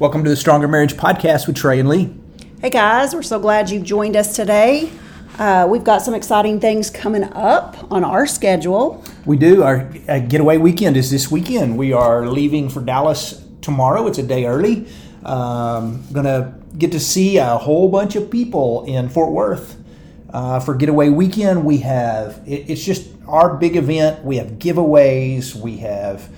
Welcome to the Stronger Marriage Podcast with Trey and Lee. Hey guys, we're so glad you've joined us today. Uh, we've got some exciting things coming up on our schedule. We do. Our uh, getaway weekend is this weekend. We are leaving for Dallas tomorrow. It's a day early. Um, gonna get to see a whole bunch of people in Fort Worth. Uh, for getaway weekend, we have it, it's just our big event. We have giveaways. We have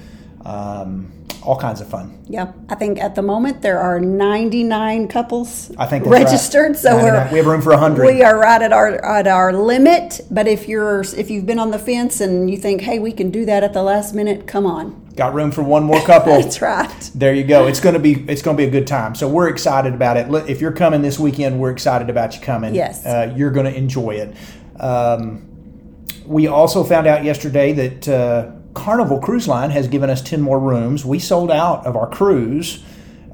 um, all kinds of fun. Yeah, I think at the moment there are 99 couples I think registered, right. so we're we have room for 100. we are right at our at our limit. But if you're if you've been on the fence and you think, hey, we can do that at the last minute, come on. Got room for one more couple. That's right. There you go. It's gonna be it's gonna be a good time. So we're excited about it. If you're coming this weekend, we're excited about you coming. Yes. uh, you're gonna enjoy it. Um, we also found out yesterday that uh, Carnival Cruise Line has given us ten more rooms. We sold out of our cruise.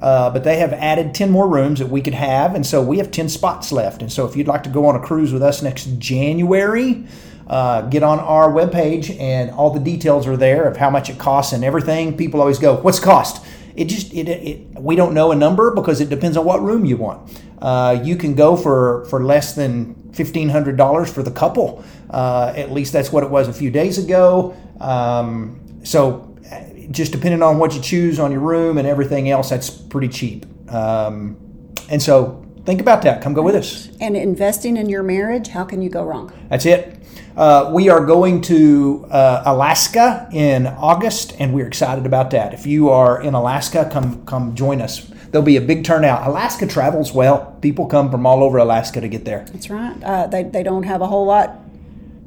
Uh, but they have added 10 more rooms that we could have, and so we have 10 spots left. And so, if you'd like to go on a cruise with us next January, uh, get on our webpage, and all the details are there of how much it costs and everything. People always go, "What's cost?" It just it, it we don't know a number because it depends on what room you want. Uh, you can go for for less than fifteen hundred dollars for the couple. Uh, at least that's what it was a few days ago. Um, so just depending on what you choose on your room and everything else, that's pretty cheap. Um, and so think about that. Come go with us. And investing in your marriage, how can you go wrong? That's it. Uh, we are going to uh, Alaska in August, and we're excited about that. If you are in Alaska, come come join us. There'll be a big turnout. Alaska travels well. People come from all over Alaska to get there. That's right. Uh, they they don't have a whole lot.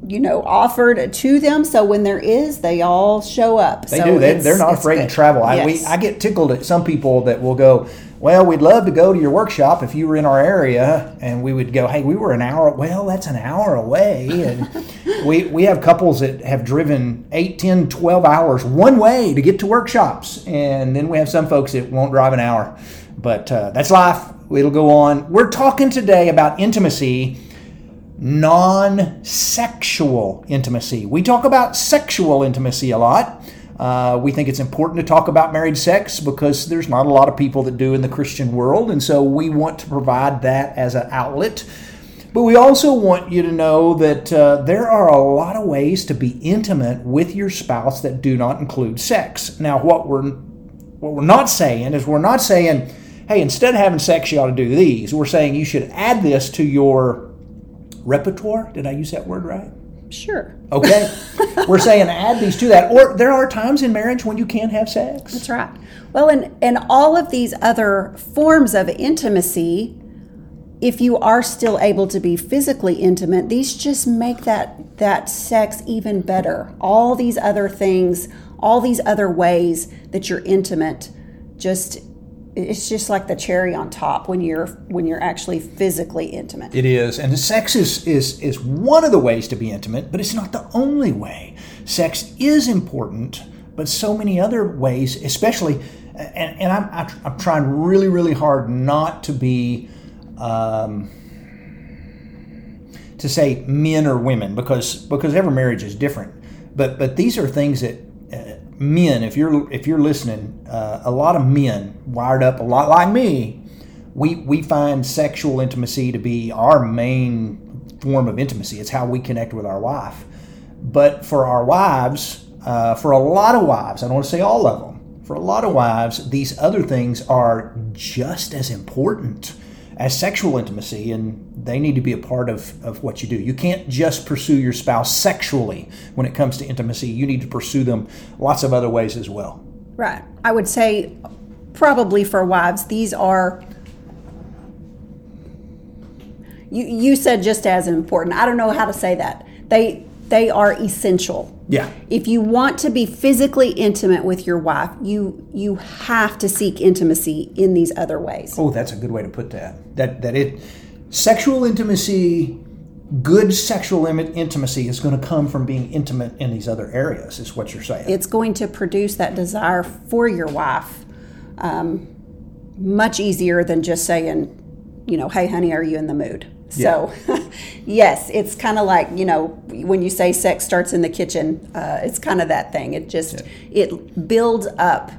You know, offered to them. So when there is, they all show up. They so do. They, they're not afraid good. to travel. I, we, I get tickled at some people that will go, well, we'd love to go to your workshop if you were in our area. And we would go, hey, we were an hour. Well, that's an hour away. And we, we have couples that have driven 8, 10, 12 hours one way to get to workshops. And then we have some folks that won't drive an hour. But uh, that's life. It'll go on. We're talking today about intimacy non sexual intimacy. We talk about sexual intimacy a lot. Uh, we think it's important to talk about married sex because there's not a lot of people that do in the Christian world, and so we want to provide that as an outlet. But we also want you to know that uh, there are a lot of ways to be intimate with your spouse that do not include sex. Now, what we're what we're not saying is we're not saying, hey, instead of having sex, you ought to do these. We're saying you should add this to your repertoire. Did I use that word right? Sure. Okay. We're saying add these to that. Or there are times in marriage when you can't have sex. That's right. Well, and and all of these other forms of intimacy, if you are still able to be physically intimate, these just make that that sex even better. All these other things, all these other ways that you're intimate, just it's just like the cherry on top when you're when you're actually physically intimate. It is, and sex is is is one of the ways to be intimate, but it's not the only way. Sex is important, but so many other ways, especially, and, and I'm I'm trying really really hard not to be. Um, to say men or women because because every marriage is different, but but these are things that men, if you're if you're listening, uh, a lot of men wired up a lot like me, we we find sexual intimacy to be our main form of intimacy. It's how we connect with our wife. But for our wives, uh, for a lot of wives, I don't want to say all of them. For a lot of wives, these other things are just as important as sexual intimacy, and they need to be a part of, of what you do. You can't just pursue your spouse sexually when it comes to intimacy. You need to pursue them lots of other ways as well. Right. I would say probably for wives, these are you you said just as important. I don't know how to say that. They they are essential. Yeah. If you want to be physically intimate with your wife, you you have to seek intimacy in these other ways. Oh, that's a good way to put that. That that it sexual intimacy, good sexual Im- intimacy is going to come from being intimate in these other areas. Is what you're saying? It's going to produce that desire for your wife um, much easier than just saying, you know, hey, honey, are you in the mood? So, yes, it's kind of like you know when you say sex starts in the kitchen. Uh, it's kind of that thing. It just it builds up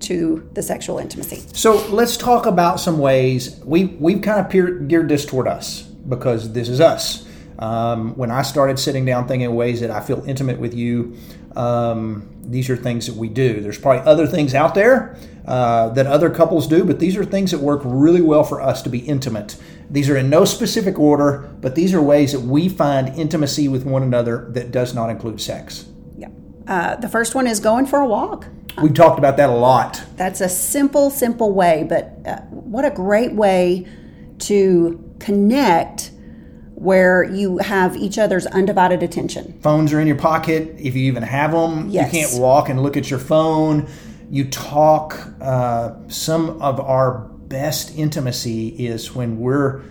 to the sexual intimacy. So let's talk about some ways we we've kind of peer, geared this toward us because this is us. Um, when I started sitting down thinking ways that I feel intimate with you, um, these are things that we do. There's probably other things out there uh, that other couples do, but these are things that work really well for us to be intimate. These are in no specific order, but these are ways that we find intimacy with one another that does not include sex. Yeah. Uh, the first one is going for a walk. We've talked about that a lot. That's a simple, simple way, but uh, what a great way to connect where you have each other's undivided attention. Phones are in your pocket, if you even have them. Yes. You can't walk and look at your phone. You talk. Uh, some of our best intimacy is when we're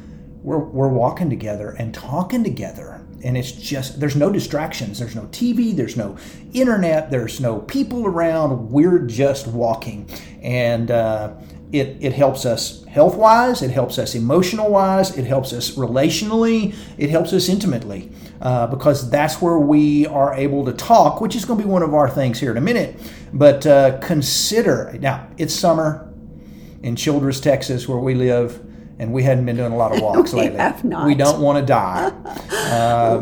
we're, we're walking together and talking together. And it's just there's no distractions. There's no tv there's no internet. There's no people around. We're just walking. And uh, it, it helps us health wise, it helps us emotional wise, it helps us relationally, it helps us intimately. Uh, because that's where we are able to talk, which is going to be one of our things here in a minute. But uh, consider now, it's summer in Childress, Texas, where we live, and we hadn't been doing a lot of walks We lately. have not. We don't want to die.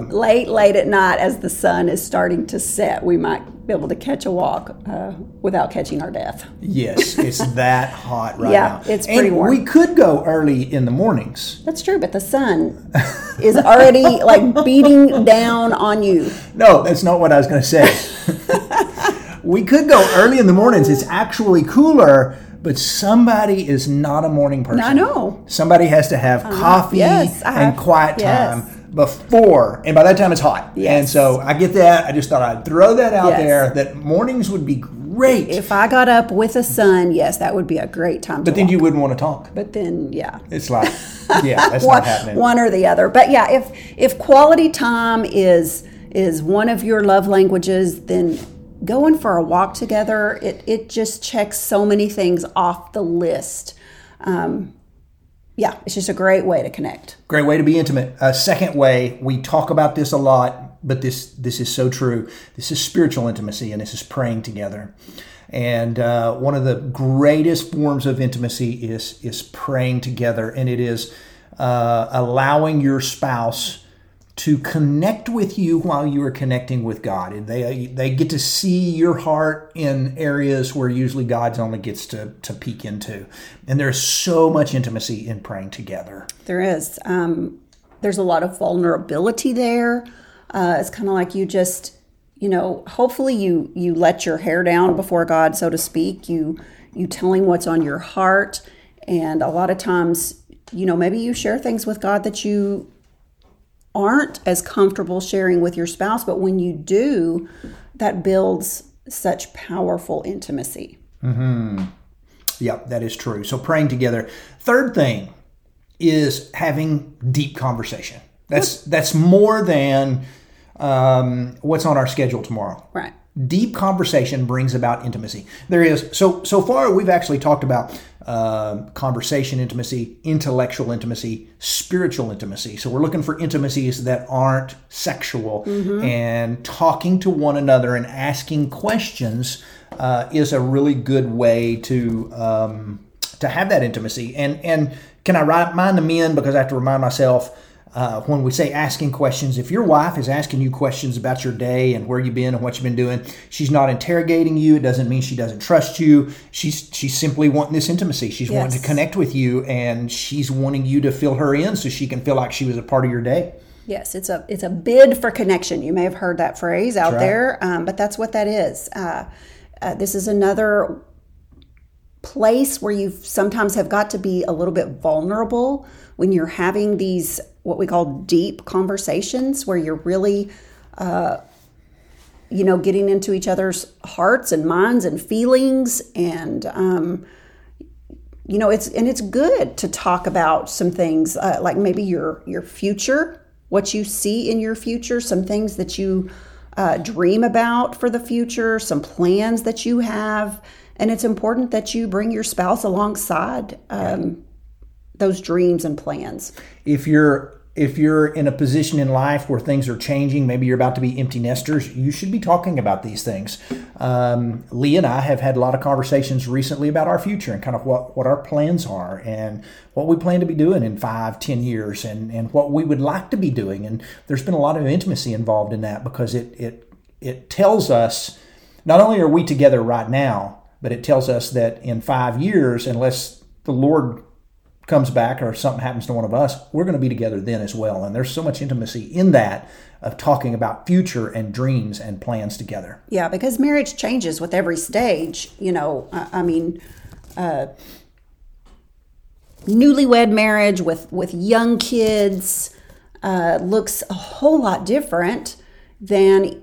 late, late at night as the sun is starting to set, we might be able to catch a walk uh, without catching our death. Yes, it's that hot right Yeah, now. it's pretty warm. we could go early in the mornings. That's true, but the sun is already like beating down on you. No, that's not what I was going to say. we could go early in the mornings. It's actually cooler, but somebody is not a morning person. I know. Somebody has to have coffee yes, and have- quiet yes. time before, and by that time it's hot. Yes. And so I get that. I just thought I'd throw that out Yes. there that mornings would be great, If I got up with the sun, yes, that would be a great time. but then walk. you wouldn't want to talk. But then, yeah, It's like, yeah, that's one, not happening. one or the other. But yeah, if if quality time is is one of your love languages, then going for a walk together it it just checks so many things off the list. Um, yeah, it's just a great way to connect. Great way to be intimate. A second way, we talk about this a lot, but this this is so true. This is spiritual intimacy, and this is praying together. And uh, one of the greatest forms of intimacy is is praying together, and it is uh, allowing your spouse to connect with you while you are connecting with God, and they they get to see your heart in areas where usually God's only gets to to peek into. And there's so much intimacy in praying together. There is. Um, there's a lot of vulnerability there. Uh, it's kind of like you just, you know, hopefully you you let your hair down before God, so to speak. You you tell Him what's on your heart, and a lot of times, you know, maybe you share things with God that you aren't as comfortable sharing with your spouse, but when you do, that builds such powerful intimacy. Yep, that is true. So praying together. Third thing is having deep conversation. That's that's more than um, what's on our schedule tomorrow. Right. Deep conversation brings about intimacy. There is so so far we've actually talked about uh, conversation intimacy, intellectual intimacy, spiritual intimacy. So we're looking for intimacies that aren't sexual, and talking to one another and asking questions uh, is a really good way to um, to have that intimacy. And and can I remind the men because I have to remind myself uh, when we say asking questions, if your wife is asking you questions about your day and where you've been and what you've been doing, she's not interrogating you. It doesn't mean she doesn't trust you. She's she's simply wanting this intimacy. She's wanting to connect with you, and she's wanting you to fill her in so she can feel like she was a part of your day. Yes, it's a it's a bid for connection. You may have heard that phrase out right. there, um, but that's what that is. Uh, uh, this is another place where you sometimes have got to be a little bit vulnerable when you're having these what we call deep conversations, where you're really, uh, you know, getting into each other's hearts and minds and feelings and. Um, you know it's and it's good to talk about some things uh, like maybe your your future what you see in your future some things that you uh, dream about for the future some plans that you have and it's important that you bring your spouse alongside um, those dreams and plans if you're if you're in a position in life where things are changing, maybe you're about to be empty nesters, you should be talking about these things. Um, Lee and I have had a lot of conversations recently about our future and kind of what, what our plans are and what we plan to be doing in five, ten years and, and what we would like to be doing. And there's been a lot of intimacy involved in that because it, it, it tells us not only are we together right now, but it tells us that in five years, unless the Lord comes back or something happens to one of us, we're going to be together then as well. And there's so much intimacy in that of talking about future and dreams and plans together. Yeah, because marriage changes with every stage. You know, I, I mean, uh, newlywed marriage with with young kids uh, looks a whole lot different than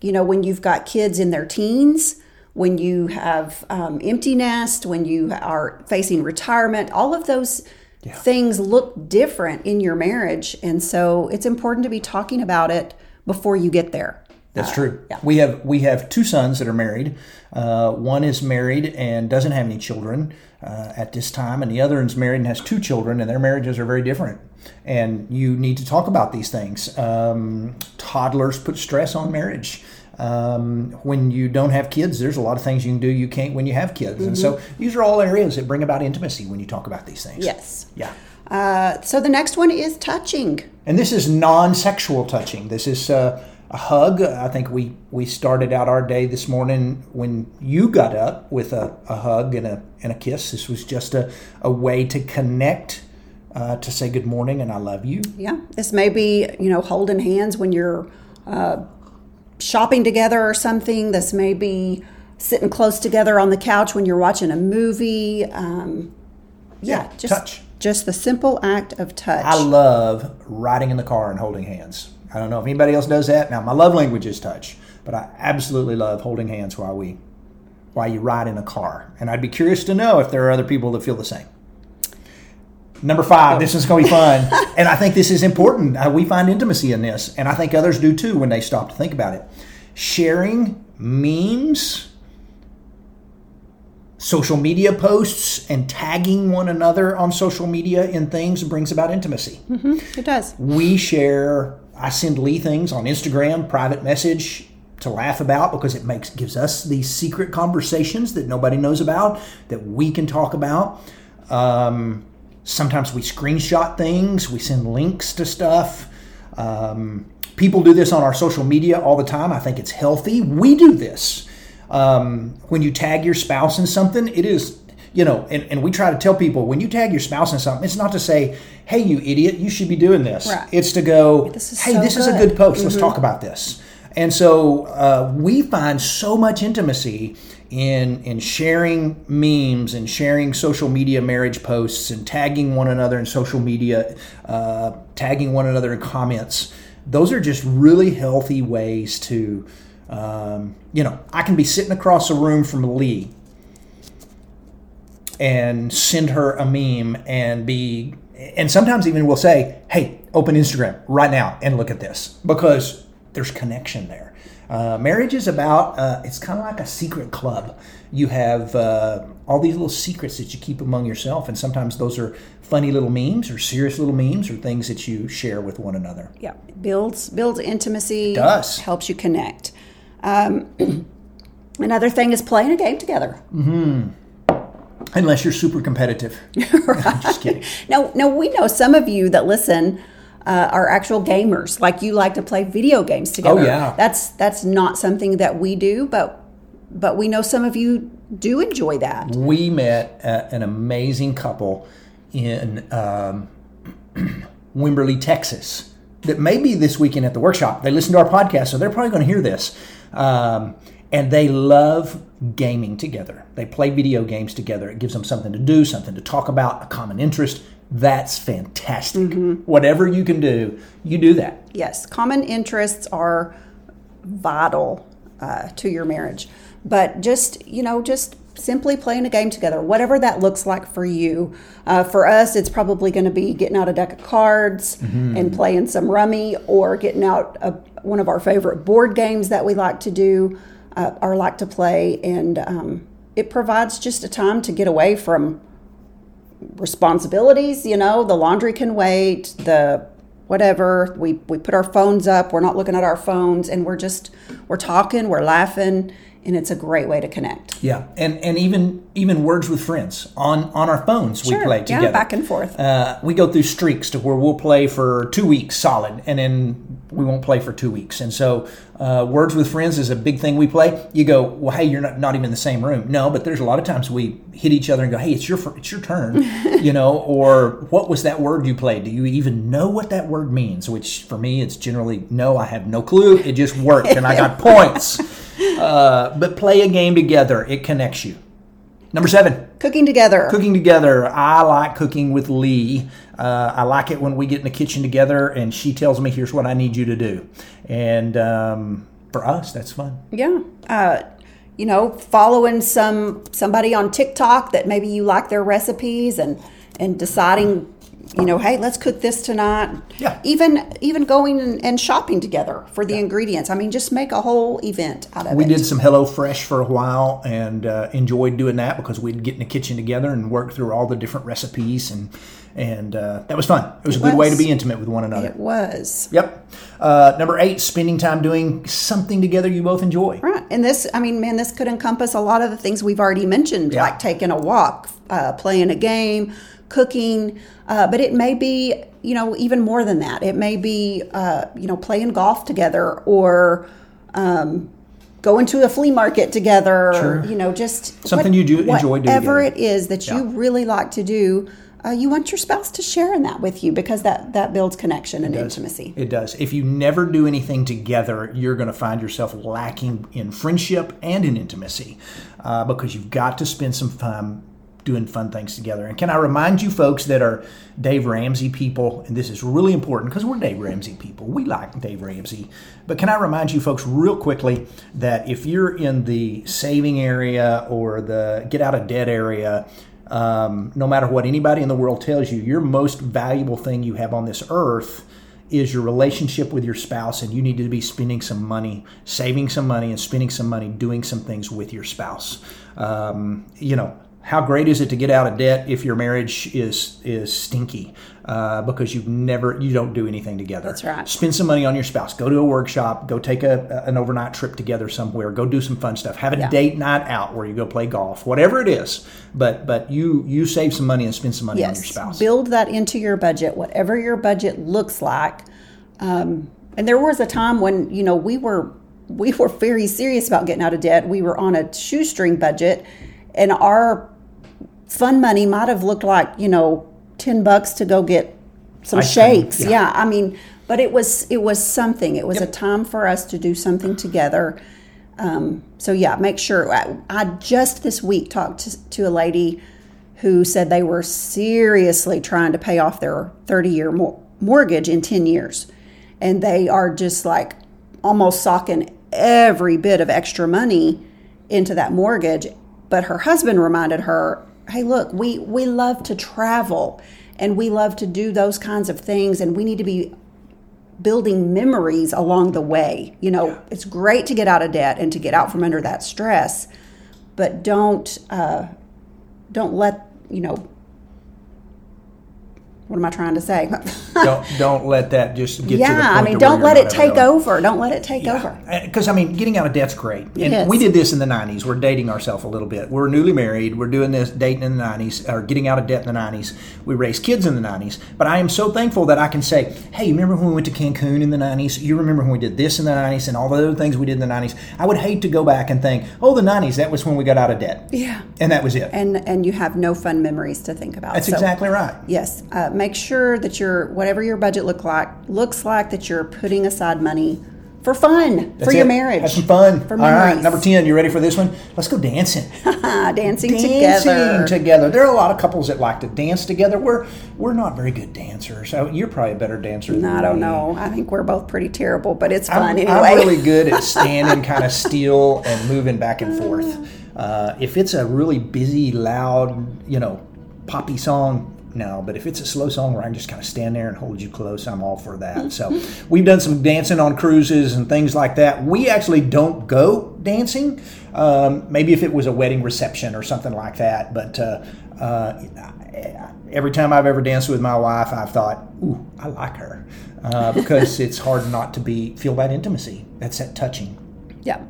you know when you've got kids in their teens when you have um, empty nest, when you are facing retirement, all of those yeah. things look different in your marriage. And so it's important to be talking about it before you get there. That's uh, true. Yeah. We have we have two sons that are married. Uh, one is married and doesn't have any children uh, at this time, and the other is married and has two children, and their marriages are very different. And you need to talk about these things. Um, toddlers put stress on marriage. Um, when you don't have kids, there's a lot of things you can do you can't when you have kids. Mm-hmm. And so mm-hmm. these are all areas that bring about intimacy when you talk about these things. Yes. Yeah. Uh, so the next one is touching. And this is non sexual touching. This is uh, a hug. I think we, we started out our day this morning when you got up with a, a hug and a, and a kiss. This was just a, a way to connect. Uh, to say good morning and I love you. Yeah, this may be you know holding hands when you're uh, shopping together or something. This may be sitting close together on the couch when you're watching a movie. Um, yeah, yeah, just touch. Just the simple act of touch. I love riding in the car and holding hands. I don't know if anybody else does that. Now, my love language is touch, but I absolutely love holding hands while we while you ride in a car. And I'd be curious to know if there are other people that feel the same. Number five, this is going to be fun. and I think this is important. Uh, we find intimacy in this, and I think others do too when they stop to think about it. Sharing memes, social media posts, and tagging one another on social media in things brings about intimacy. Mm-hmm, it does. We share, I send Lee things on Instagram, private message to laugh about because it makes gives us these secret conversations that nobody knows about that we can talk about. Um, Sometimes we screenshot things, we send links to stuff. Um, people do this on our social media all the time. I think it's healthy. We do this. Um, when you tag your spouse in something, it is, you know, and, and we try to tell people when you tag your spouse in something, it's not to say, hey, you idiot, you should be doing this. Right. It's to go, this hey, so this good. is a good post. Mm-hmm. Let's talk about this. And so uh, we find so much intimacy in in sharing memes and sharing social media marriage posts and tagging one another in social media, uh, tagging one another in comments. Those are just really healthy ways to, um, you know, I can be sitting across a room from Lee and send her a meme and be, and sometimes even we'll say, hey, open Instagram right now and look at this because there's connection there. Uh, marriage is about, uh, it's kind of like a secret club. You have uh, all these little secrets that you keep among yourself, and sometimes those are funny little memes or serious little memes or things that you share with one another. Yeah, builds builds intimacy. It does helps you connect. Um, another thing is playing a game together. Mm-hmm. Unless you're super competitive. right. just kidding. Now, now we know some of you that listen uh, are actual gamers. Like you like to play video games together. Oh yeah. That's that's not something that we do, but but we know some of you do enjoy that. We met an amazing couple in um, Wimberley, Texas. That may be this weekend at the workshop. They listen to our podcast, so they're probably going to hear this. Um, and they love gaming together. They play video games together. It gives them something to do, something to talk about, a common interest that's fantastic. Mm-hmm. Whatever you can do, you do that. Yes, common interests are vital uh, to your marriage. But just, you know, just simply playing a game together, whatever that looks like for you. Uh, for us, it's probably going to be getting out a deck of cards mm-hmm. and playing some rummy or getting out a, one of our favorite board games that we like to do uh, or like to play. And um, it provides just a time to get away from responsibilities, you know, the laundry can wait, the whatever. We we put our phones up. We're not looking at our phones, and we're just we're talking, we're laughing, and it's a great way to connect. Yeah, and and even even words with friends on on our phones we Sure, play yeah, together. back and forth. Uh, we go through streaks to where we'll play for two weeks solid, and then we won't play for two weeks. And so, uh, words with friends is a big thing we play. You go, well, hey, you're not, not even in the same room. No, but there's a lot of times we hit each other and go, hey, it's your it's your turn, you know, or what was that word you played? Do you even know what that word means? Which for me, it's generally no, I have no clue. It just worked, and I got points. Uh, but play a game together; it connects you. Number seven. Cooking together. Cooking together. I like cooking with Lee. Uh, I like it when we get in the kitchen together and she tells me, here's what I need you to do. And um, for us, that's fun. Yeah. Uh, you know, following some somebody on TikTok that maybe you like their recipes and and deciding, you know, hey, let's cook this tonight. Yeah. Even even going and, and shopping together for the ingredients. I mean, just make a whole event out of We it. We did some Hello Fresh for a while and uh, enjoyed doing that because we'd get in the kitchen together and work through all the different recipes and and uh, that was fun. It was a good way to be intimate with one another. It was. Yep. Uh, number eight, spending time doing something together you both enjoy. Right. And this, I mean, man, this could encompass a lot of the things we've already mentioned, Yeah. like taking a walk, uh, playing a game, cooking. Uh, but it may be, you know, even more than that. It may be, uh, you know, playing golf together or um, going to a flea market together. Sure. You know, just Something you do- enjoy doing Whatever it is that you really like to do. Uh, you want your spouse to share in that with you because that that builds connection and does. intimacy. It does. If you never do anything together, you're going to find yourself lacking in friendship and in intimacy uh, because you've got to spend some time doing fun things together. And can I remind you, folks, that are Dave Ramsey people, and this is really important because we're Dave Ramsey people. We like Dave Ramsey. But can I remind you, folks, real quickly, that if you're in the saving area or the get out of debt area, um, no matter what anybody in the world tells you, your most valuable thing you have on this earth is your relationship with your spouse, and you need to be spending some money, saving some money, and spending some money doing some things with your spouse. Um, you know, how great is it to get out of debt if your marriage is is stinky uh, because you've never you don't do anything together? That's right. Spend some money on your spouse. Go to a workshop. Go take a, an overnight trip together somewhere. Go do some fun stuff. Have a Yeah. date night out where you go play golf. Whatever it is, but but you you save some money and spend some money on your spouse. build that into your budget, whatever your budget looks like. Um, and there was a time when you know we were we were very serious about getting out of debt. We were on a shoestring budget, and our fun money might have looked like you know ten bucks to go get some Ice cream, shakes. yeah. Yeah. I mean, but it was it was something. It was a time for us to do something together. Um, so yeah, make sure. I, I just this week talked to, to a lady who said they were seriously trying to pay off their 30 year mor- mortgage in 10 years. And they are just like almost socking every bit of extra money into that mortgage. But her husband reminded her, hey, look, we, we love to travel and we love to do those kinds of things, and we need to be building memories along the way. You know, it's great to get out of debt and to get out from under that stress, but don't uh, don't let you know. What am I trying to say? don't don't let that just get to the point yeah, I mean, don't let it take going. over. Don't let it take over. Because I mean, getting out of debt's great, and Yes. we did this in the '90s. We're dating ourselves a little bit. We're newly married. We're doing this dating in the '90s, or getting out of debt in the '90s. We raised kids in the '90s. But I am so thankful that I can say, "Hey, you remember when we went to Cancun in the '90s? You remember when we did this in the '90s, and all the other things we did in the '90s?" I would hate to go back and think, "Oh, the '90s. That was when we got out of debt." Yeah. and that was it. And and you have no fun memories to think about. That's So, exactly right. Yes, uh, make sure that your whatever your budget look like looks like that you're putting aside money for fun That's for your it. marriage. Have some fun. For All right, memories. number ten. You ready for this one? Let's go dancing. Dancing, dancing together. together. There are a lot of couples that like to dance together. We're we're not very good dancers. So you're probably a better dancer. Than I don't me. know. I think we're both pretty terrible, but it's I'm, fun I'm really good at standing kind of still and moving back and forth. Uh, if it's a really busy, loud, you know, poppy song, no. But if it's a slow song where I can just kind of stand there and hold you close, I'm all for that. So we've done some dancing on cruises and things like that. We actually don't go dancing Um, maybe if it was a wedding reception or something like that. But uh, uh, every time I've ever danced with my wife, I've thought, "Ooh, I like her," uh, because it's hard not to be feel that intimacy. That's that touching. Yeah.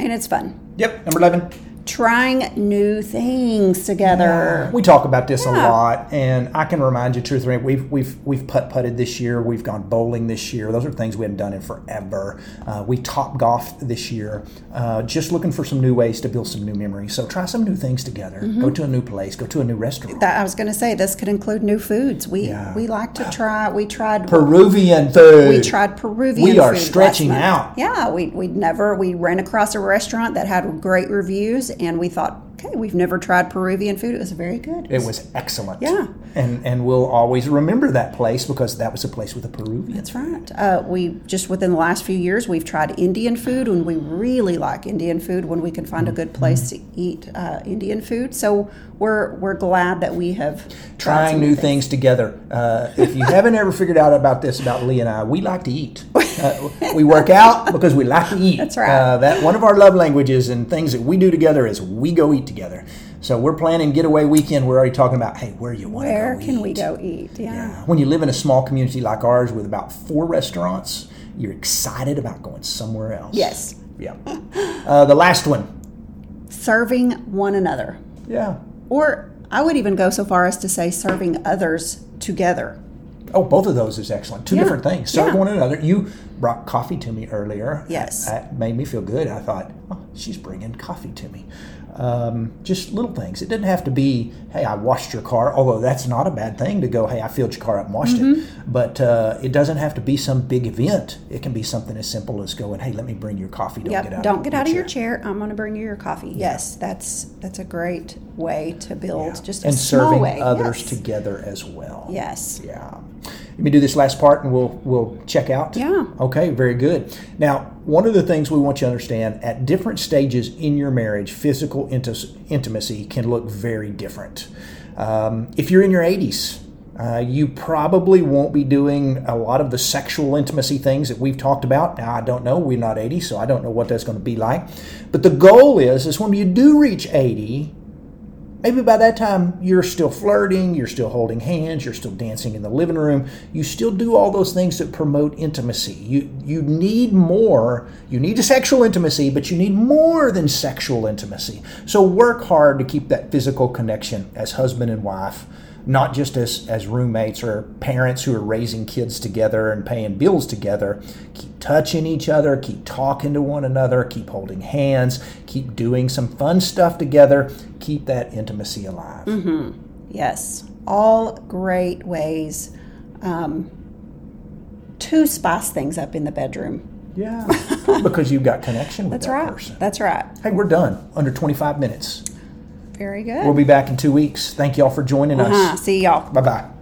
And it's fun. Yep, number eleven. Trying new things together. We talk about this a lot, and I can remind you two or three. We've we've we've putt putted this year. We've gone bowling this year. Those are things we haven't done in forever. Uh, we top golf this year. Uh, just looking for some new ways to build some new memories. So try some new things together. Mm-hmm. Go to a new place. Go to a new restaurant. That I was going to say this could include new foods. We Yeah. we like to try. We tried Peruvian food. we tried Peruvian. We are food stretching out. Yeah, we we never we ran across a restaurant that had great reviews, and we thought, okay, we've never tried Peruvian food. It was very good. It was excellent. Yeah. And and we'll always remember that place because that was a place with a Peruvian. That's right. Uh, we just within the last few years we've tried Indian food, and we really like Indian food when we can find a good place to eat uh, Indian food. So we're we're glad that we have tried trying new things together. Uh, if you haven't ever figured out about this about Lee and I, we like to eat. Uh, we work out because we like to eat. That's right. Uh, that one of our love languages and things that we do together is we go eat together. So we're planning getaway weekend. We're already talking about hey, where you want to go. Where can we go eat? Yeah. When you live in a small community like ours with about four restaurants, you're excited about going somewhere else. Yes. Yeah. Uh, the last one. Serving one another. Yeah. Or I would even go so far as to say serving others together. Oh, both of those is excellent. Two Yeah. different things. Serve Yeah. one another. You brought coffee to me earlier. Yes. That made me feel good. I thought, oh, she's bringing coffee to me. Um, just little things. It didn't have to be, hey, I washed your car, although that's not a bad thing to go, hey, I filled your car up and washed Mm-hmm. it. But uh, it doesn't have to be some big event. It can be something as simple as going, hey, let me bring your coffee. Don't Yep. get out Don't of get out of your chair. I'm going to bring you your coffee. Yes, that's that's a great way to build just a and small serving way. others yes. together as well. Yes. Yeah. Let me do this last part and we'll we'll check out. Yeah. Okay, very good. Now, one of the things we want you to understand at different stages in your marriage, physical inti- intimacy can look very different. Um, if you're in your 80s, uh, you probably won't be doing a lot of the sexual intimacy things that we've talked about. Now, I don't know. We're not 80, so I don't know what that's going to be like. But the goal is, is when you do reach 80, Maybe by that time you're still flirting, you're still holding hands, you're still dancing in the living room. You still do all those things that promote intimacy. You you need more. You need a sexual intimacy, but you need more than sexual intimacy. So work hard to keep that physical connection as husband and wife, not just as as roommates or parents who are raising kids together and paying bills together. Keep touching each other, keep talking to one another, keep holding hands, keep doing some fun stuff together. Keep that intimacy alive. Yes. All great ways um, to spice things up in the bedroom. Yeah, because you've got connection with That's that right. person. That's right. Hey, we're done under 25 minutes. Very good. We'll be back in two weeks. Thank y'all for joining Uh-huh. us. See y'all. Bye bye.